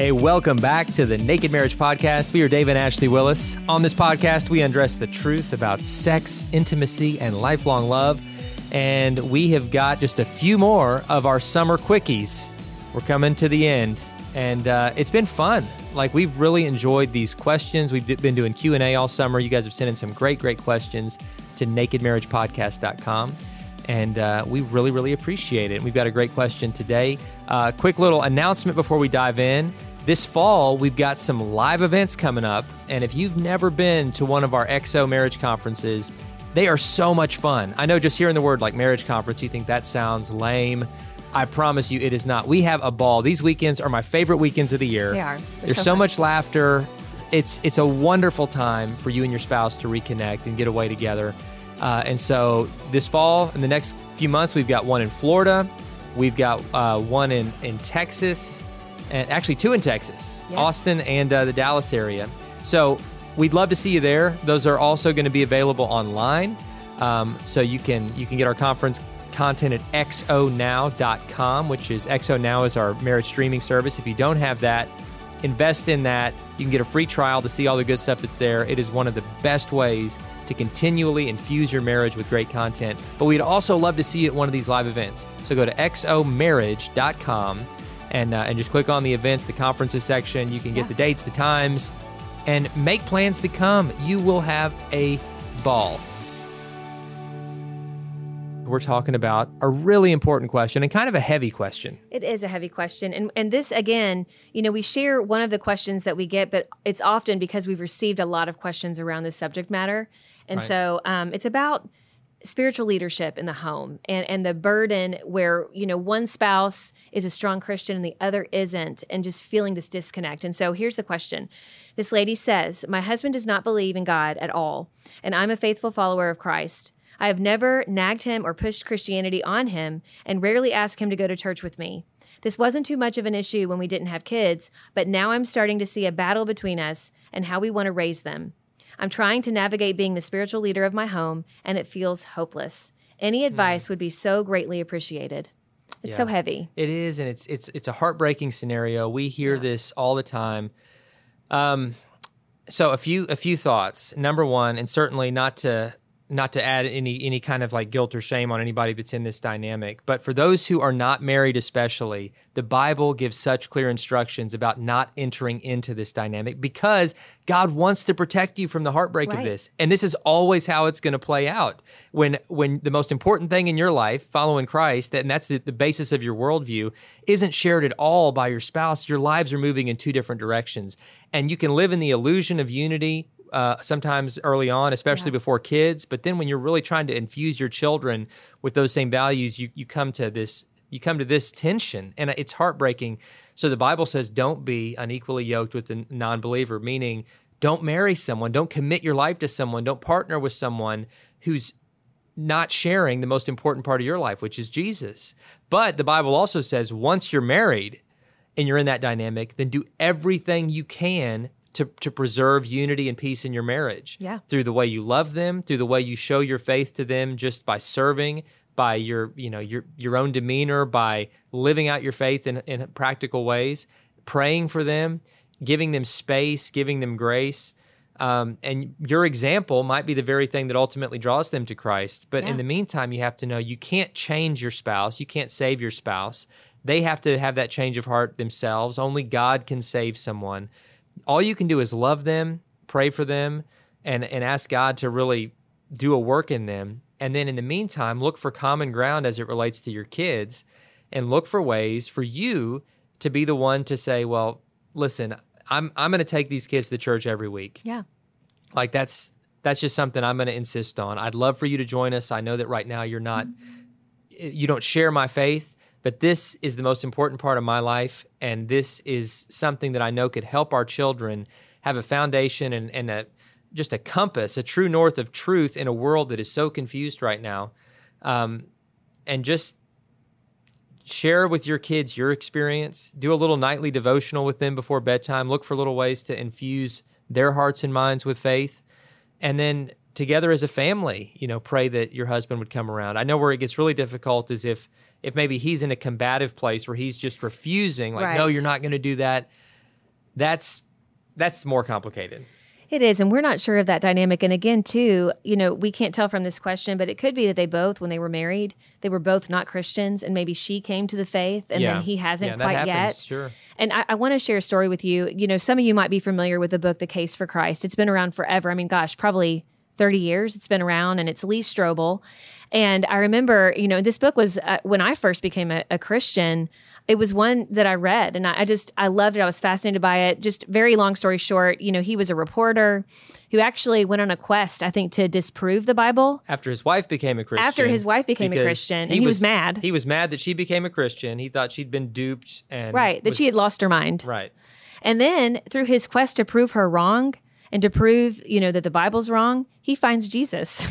Hey, welcome back to the Naked Marriage Podcast. We are Dave and Ashley Willis. On this podcast, we undress the truth about sex, intimacy, and lifelong love. And we have got just a few more of our summer quickies. We're coming to the end, and uh, it's been fun. Like we've really enjoyed these questions. We've been doing Q and A all summer. You guys have sent in some great, great questions to NakedMarriagePodcast.com and uh, we really, really appreciate it. We've got a great question today. Uh, quick little announcement before we dive in. This fall, we've got some live events coming up, and if you've never been to one of our XO marriage conferences, they are so much fun. I know just hearing the word like marriage conference, you think that sounds lame. I promise you, it is not. We have a ball. These weekends are my favorite weekends of the year. They are. They're There's so so much laughter. It's it's a wonderful time for you and your spouse to reconnect and get away together. Uh, and so this fall, in the next few months, we've got one in Florida, we've got uh, one in in Texas, and actually two in Texas, Yes. Austin and uh, the Dallas area. So we'd love to see you there. Those are also going to be available online, um, so you can you can get our conference content at xonow.com, which is XO Now is our marriage streaming service. If you don't have that, invest in that. You can get a free trial to see all the good stuff that's there. It is one of the best ways to continually infuse your marriage with great content. But we'd also love to see you at one of these live events. So go to xomarriage.com and, uh, and just click on the events, the conferences section. You can get Yeah. the dates, the times, and make plans to come. You will have a ball. We're talking about a really important question and kind of a heavy question. It is a heavy question. And and this again, you know, we share one of the questions that we get, but it's often because we've received a lot of questions around this subject matter. And Right. so um, it's about spiritual leadership in the home and and the burden where you know one spouse is a strong christian and the other isn't and just feeling this disconnect. And so here's the question. This lady says my husband does not believe in god at all and i'm a faithful follower of christ. I have never nagged him or pushed christianity on him and rarely ask him to go to church with me. This wasn't too much of an issue when we didn't have kids but now i'm starting to see a battle between us and how we want to raise them I'm trying to navigate being the spiritual leader of my home, and it feels hopeless. Any advice would be so greatly appreciated. It's so heavy. It is, and it's it's it's a heartbreaking scenario. We hear this all the time. Um, so a few a few thoughts. Number one, and certainly not to not to add any any kind of like guilt or shame on anybody that's in this dynamic, but for those who are not married, especially, the Bible gives such clear instructions about not entering into this dynamic because God wants to protect you from the heartbreak of this. And this is always how it's going to play out. When when the most important thing in your life, following Christ, that, and that's the, the basis of your worldview, isn't shared at all by your spouse, your lives are moving in two different directions. And you can live in the illusion of unity uh, sometimes early on, especially before kids. But then when you're really trying to infuse your children with those same values, you, you come to this you come to this tension and it's heartbreaking. So the Bible says don't be unequally yoked with a non-believer, meaning don't marry someone, don't commit your life to someone, don't partner with someone who's not sharing the most important part of your life, which is Jesus. But the Bible also says once you're married and you're in that dynamic, then do everything you can to, to preserve unity and peace in your marriage. Yeah. Through the way you love them, through the way you show your faith to them just by serving, by your, you know, your your own demeanor, by living out your faith in, in practical ways, praying for them, giving them space, giving them grace. Um, and your example might be the very thing that ultimately draws them to Christ. But Yeah. in the meantime, you have to know you can't change your spouse. You can't save your spouse. They have to have that change of heart themselves. Only God can save someone. All you can do is love them, pray for them, and, and ask God to really do a work in them. And then in the meantime, look for common ground as it relates to your kids and look for ways for you to be the one to say, well, listen, I'm I'm going to take these kids to church every week. Yeah. Like that's that's just something I'm going to insist on. I'd love for you to join us. I know that right now you're not mm-hmm. you don't share my faith, but this is the most important part of my life and this is something that I know could help our children have a foundation and and a just a compass, a true north of truth in a world that is so confused right now. Um, and just share with your kids your experience. Do a little nightly devotional with them before bedtime. Look for little ways to infuse their hearts and minds with faith. And then together as a family, you know, pray that your husband would come around. I know where it gets really difficult is if if maybe he's in a combative place where he's just refusing, like, no, you're not going to do that. That's that's more complicated. It is, and we're not sure of that dynamic. And again, too, you know, we can't tell from this question, but it could be that they both, when they were married, they were both not Christians, and maybe she came to the faith, and Yeah. then he hasn't yeah, that quite happens, yet. Sure. And I, I want to share a story with you. You know, some of you might be familiar with the book, The Case for Christ. It's been around forever. I mean, gosh, probably 30 years it's been around, and it's Lee Strobel. And I remember, you know, this book was uh, when I first became a, a Christian. It was one that I read, and I, I just I loved it. I was fascinated by it. Just very long story short, you know, he was a reporter who actually went on a quest, I think, to disprove the Bible. After his wife became a Christian. After his wife became a Christian, and he was mad. He was mad that she became a Christian. He thought she'd been duped and Right, that was- she had lost her mind. right. And then through his quest to prove her wrong and to prove, you know, that the Bible's wrong, he finds Jesus.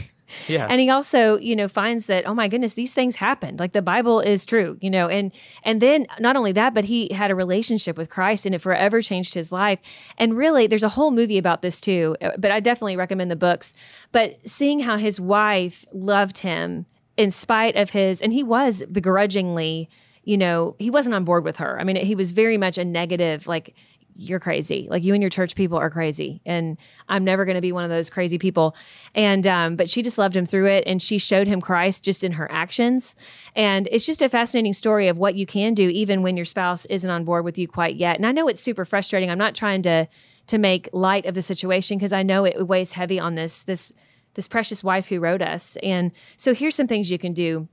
Yeah. and he also, you know, finds that, oh my goodness, these things happened. Like the Bible is true, you know, and and then not only that, but he had a relationship with Christ and it forever changed his life. And really, there's a whole movie about this too. uh, But I definitely recommend the books. But seeing how his wife loved him in spite of his and he was begrudgingly you know, he wasn't on board with her. I mean, he was very much a negative, like, you're crazy. Like, you and your church people are crazy. And I'm never going to be one of those crazy people. And, um, but she just loved him through it. And she showed him Christ just in her actions. And it's just a fascinating story of what you can do, even when your spouse isn't on board with you quite yet. And I know it's super frustrating. I'm not trying to, to make light of the situation because I know it weighs heavy on this, this, this precious wife who wrote us. And so here's some things you can do.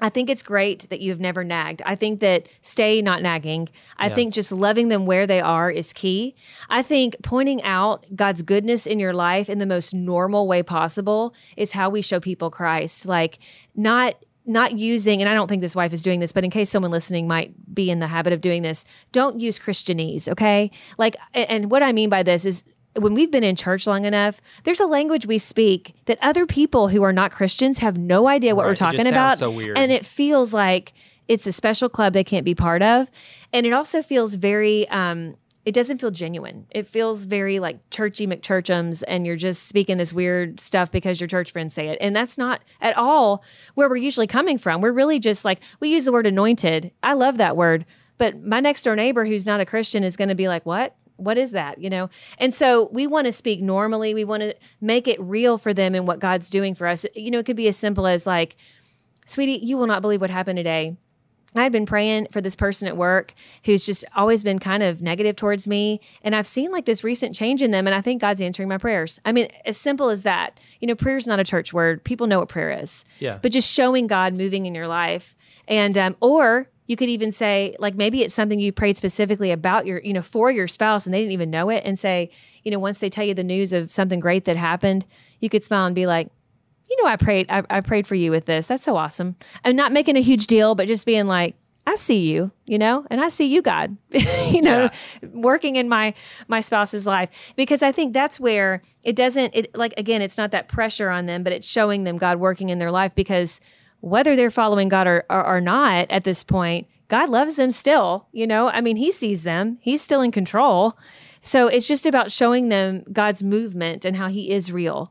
I think it's great that you've never nagged. I think that stay not nagging. I Yeah. think just loving them where they are is key. I think pointing out God's goodness in your life in the most normal way possible is how we show people Christ. Like not not using and I don't think this wife is doing this, but in case someone listening might be in the habit of doing this, don't use Christianese, okay? Like and and what I mean by this is when we've been in church long enough, there's a language we speak that other people who are not Christians have no idea what Right. we're talking about. so weird. And it feels like it's a special club they can't be part of. And it also feels very um it doesn't feel genuine. It feels very like churchy McChurchums and you're just speaking this weird stuff because your church friends say it. And that's not at all where we're usually coming from. We're really just like we use the word anointed. I love that word. But my next door neighbor who's not a Christian is going to be like, "What? What is that?" You know? And so we want to speak normally. We want to make it real for them and what God's doing for us. You know, it could be as simple as like, "Sweetie, you will not believe what happened today." I had been praying for this person at work who's just always been kind of negative towards me. And I've seen like this recent change in them. And I think God's answering my prayers. I mean, as simple as that. You know, prayer's not a church word. People know what prayer is. Yeah. But just showing God moving in your life. And, um, or you could even say, like, maybe it's something you prayed specifically about your, you know, for your spouse and they didn't even know it. And say, you know, once they tell you the news of something great that happened, you could smile and be like, you know, I prayed, I, I prayed for you with this. That's so awesome. I'm not making a huge deal, but just being like, I see you, you know, and I see you, God, you know, working in my my spouse's life because I think that's where it doesn't it like again, it's not that pressure on them, but it's showing them God working in their life because whether they're following God or, or, or not at this point, God loves them still, you know. I mean, he sees them. He's still in control. So it's just about showing them God's movement and how he is real.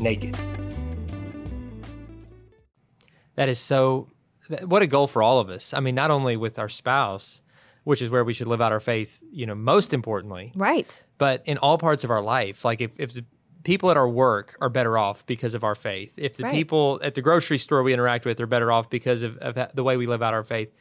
naked. That is so, what a goal for all of us. I mean, not only with our spouse, which is where we should live out our faith, you know, most importantly, Right. but in all parts of our life. Like if, if the people at our work are better off because of our faith, if the Right. people at the grocery store we interact with are better off because of, of the way we live out our faith,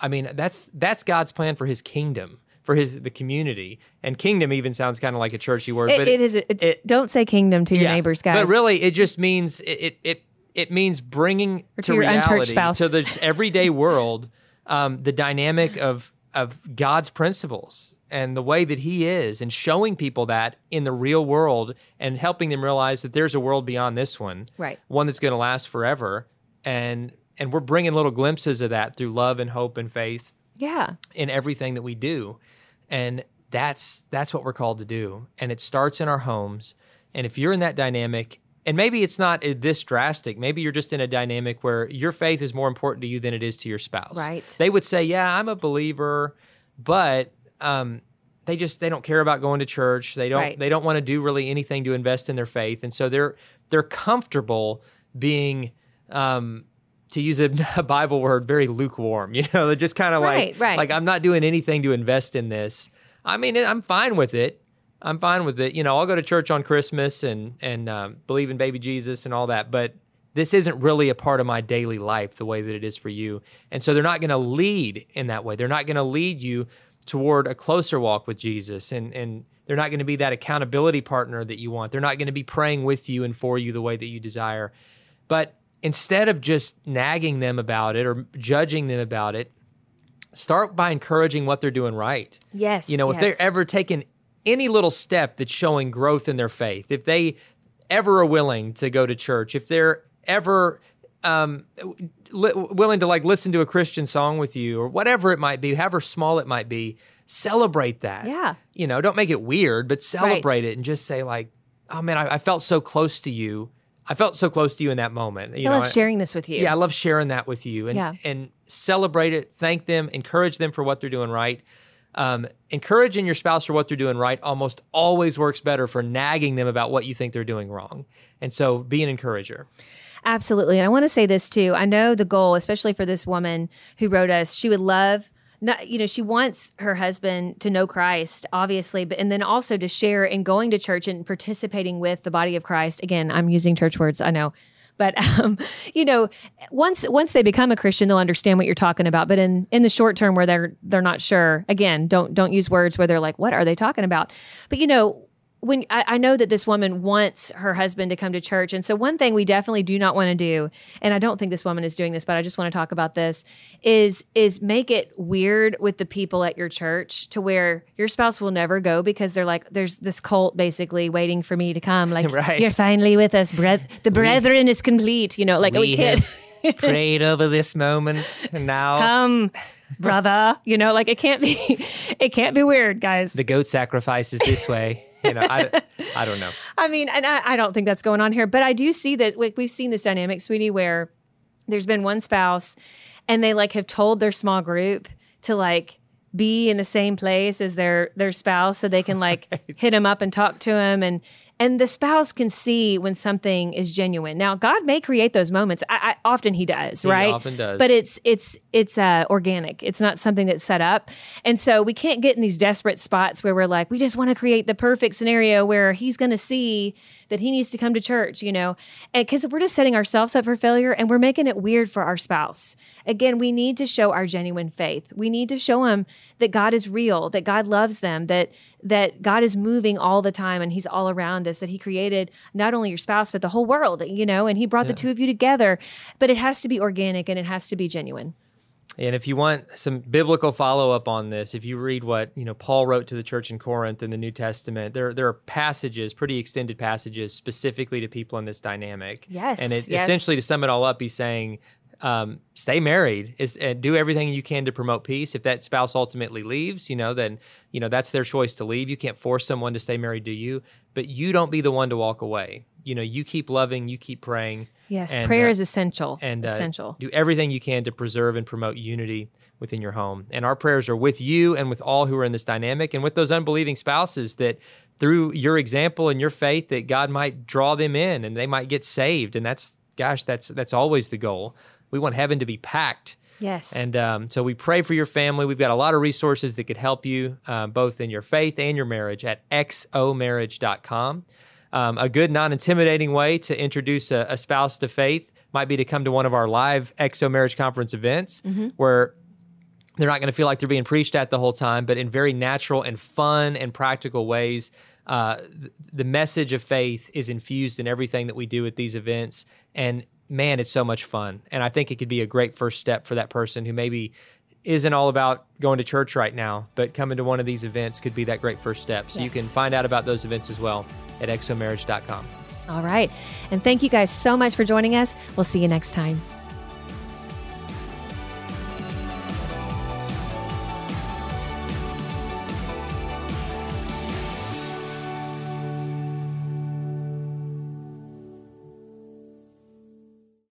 I mean, that's that's God's plan for His kingdom, for His the community. And kingdom even sounds kind of like a churchy word, It, but it is. It, it- don't say kingdom to your neighbors, guys. but really, it just means it it it, it means bringing Or to, to your reality to the everyday world um, the dynamic of of God's principles and the way that He is, and showing people that in the real world, and helping them realize that there's a world beyond this one, Right. one that's going to last forever, and and we're bringing little glimpses of that through love and hope and faith Yeah. in everything that we do and that's that's what we're called to do. And it starts in our homes. And if you're in that dynamic and maybe it's not uh, this drastic maybe you're just in a dynamic where your faith is more important to you than it is to your spouse. Right. they would say yeah i'm a believer but um they just they don't care about going to church. They don't Right. they don't want to do really anything to invest in their faith. And so they're they're comfortable being um to use a, a Bible word, very lukewarm. You know, they're just kind of Right, like, right. like I'm not doing anything to invest in this. I mean, I'm fine with it. I'm fine with it. You know, I'll go to church on Christmas and and um, believe in baby Jesus and all that, but this isn't really a part of my daily life the way that it is for you. And so they're not going to lead in that way. They're not going to lead you toward a closer walk with Jesus and and they're not going to be that accountability partner that you want. They're not going to be praying with you and for you the way that you desire. But instead of just nagging them about it or judging them about it, start by encouraging what they're doing right. Yes. You know, if they're ever taking any little step that's showing growth in their faith, if they ever are willing to go to church, if they're ever um, li- willing to like listen to a Christian song with you or whatever it might be, however small it might be, celebrate that. Yeah. You know, don't make it weird, but celebrate it and just say like, "Oh man, I, I felt so close to you. I felt so close to you in that moment." You I know, love sharing this with you. yeah, I love sharing that with you and Yeah. and celebrate it, thank them, encourage them for what they're doing right. um, encouraging your spouse for what they're doing right almost always works better for nagging them about what you think they're doing wrong. And so be an encourager. Absolutely. And I want to say this too. I know the goal, especially for this woman who wrote us, she would love not, you know, she wants her husband to know Christ, obviously, but and then also to share in going to church and participating with the body of Christ. Again, I'm using church words, I know. But um, you know, once once they become a Christian, they'll understand what you're talking about. But in in the short term, where they're they're not sure, again, don't don't use words where they're like, "What are they talking about?" But you know, when I, I, know that this woman wants her husband to come to church. And so one thing we definitely do not want to do, and I don't think this woman is doing this, but I just want to talk about this, is is make it weird with the people at your church to where your spouse will never go because they're like, there's this cult basically waiting for me to come. Like right. you're finally with us, breath the brethren we, is complete. You know, like we, we can't prayed over this moment and now come brother you know like it can't be it can't be weird guys the goat sacrifices this way you know, I, I don't know. I mean, and I, I don't think that's going on here, but I do see that like, we've seen this dynamic, sweetie, where there's been one spouse and they like have told their small group to like be in the same place as their their spouse so they can like right. hit him up and talk to him and and the spouse can see when something is genuine. Now, God may create those moments. I, I often He does, he right? Often does. But it's it's it's uh, organic. It's not something that's set up, and so we can't get in these desperate spots where we're like, we just want to create the perfect scenario where He's going to see that He needs to come to church, you know, because we're just setting ourselves up for failure and we're making it weird for our spouse. Again, we need to show our genuine faith. We need to show them that God is real, that God loves them, that that God is moving all the time and He's all around us, that He created not only your spouse, but the whole world, you know, and He brought yeah. the two of you together. But it has to be organic and it has to be genuine. And if you want some biblical follow up on this, if you read what you know Paul wrote to the church in Corinth in the New Testament, there there are passages, pretty extended passages, specifically to people in this dynamic. Yes. And it, yes. essentially, to sum it all up, he's saying um, stay married is and do everything you can to promote peace. If that spouse ultimately leaves, you know, then you know that's their choice to leave. You can't force someone to stay married to you, but you don't be the one to walk away. You know, you keep loving, you keep praying. Yes, and, prayer uh, is essential. And uh, essential. Do everything you can to preserve and promote unity within your home. And our prayers are with you and with all who are in this dynamic and with those unbelieving spouses that through your example and your faith that God might draw them in and they might get saved. And that's gosh, that's that's always the goal. We want heaven to be packed. Yes. And um, so we pray for your family. We've got a lot of resources that could help you uh, both in your faith and your marriage at xomarriage.com. Um, a good, non intimidating way to introduce a, a, spouse to faith might be to come to one of our live XO Marriage Conference events mm-hmm. where they're not going to feel like they're being preached at the whole time, but in very natural and fun and practical ways. Uh, the message of faith is infused in everything that we do at these events. And man, it's so much fun. And I think it could be a great first step for that person who maybe isn't all about going to church right now, but coming to one of these events could be that great first step. So yes. you can find out about those events as well at xomarriage.com. All right. And thank you guys so much for joining us. We'll see you next time.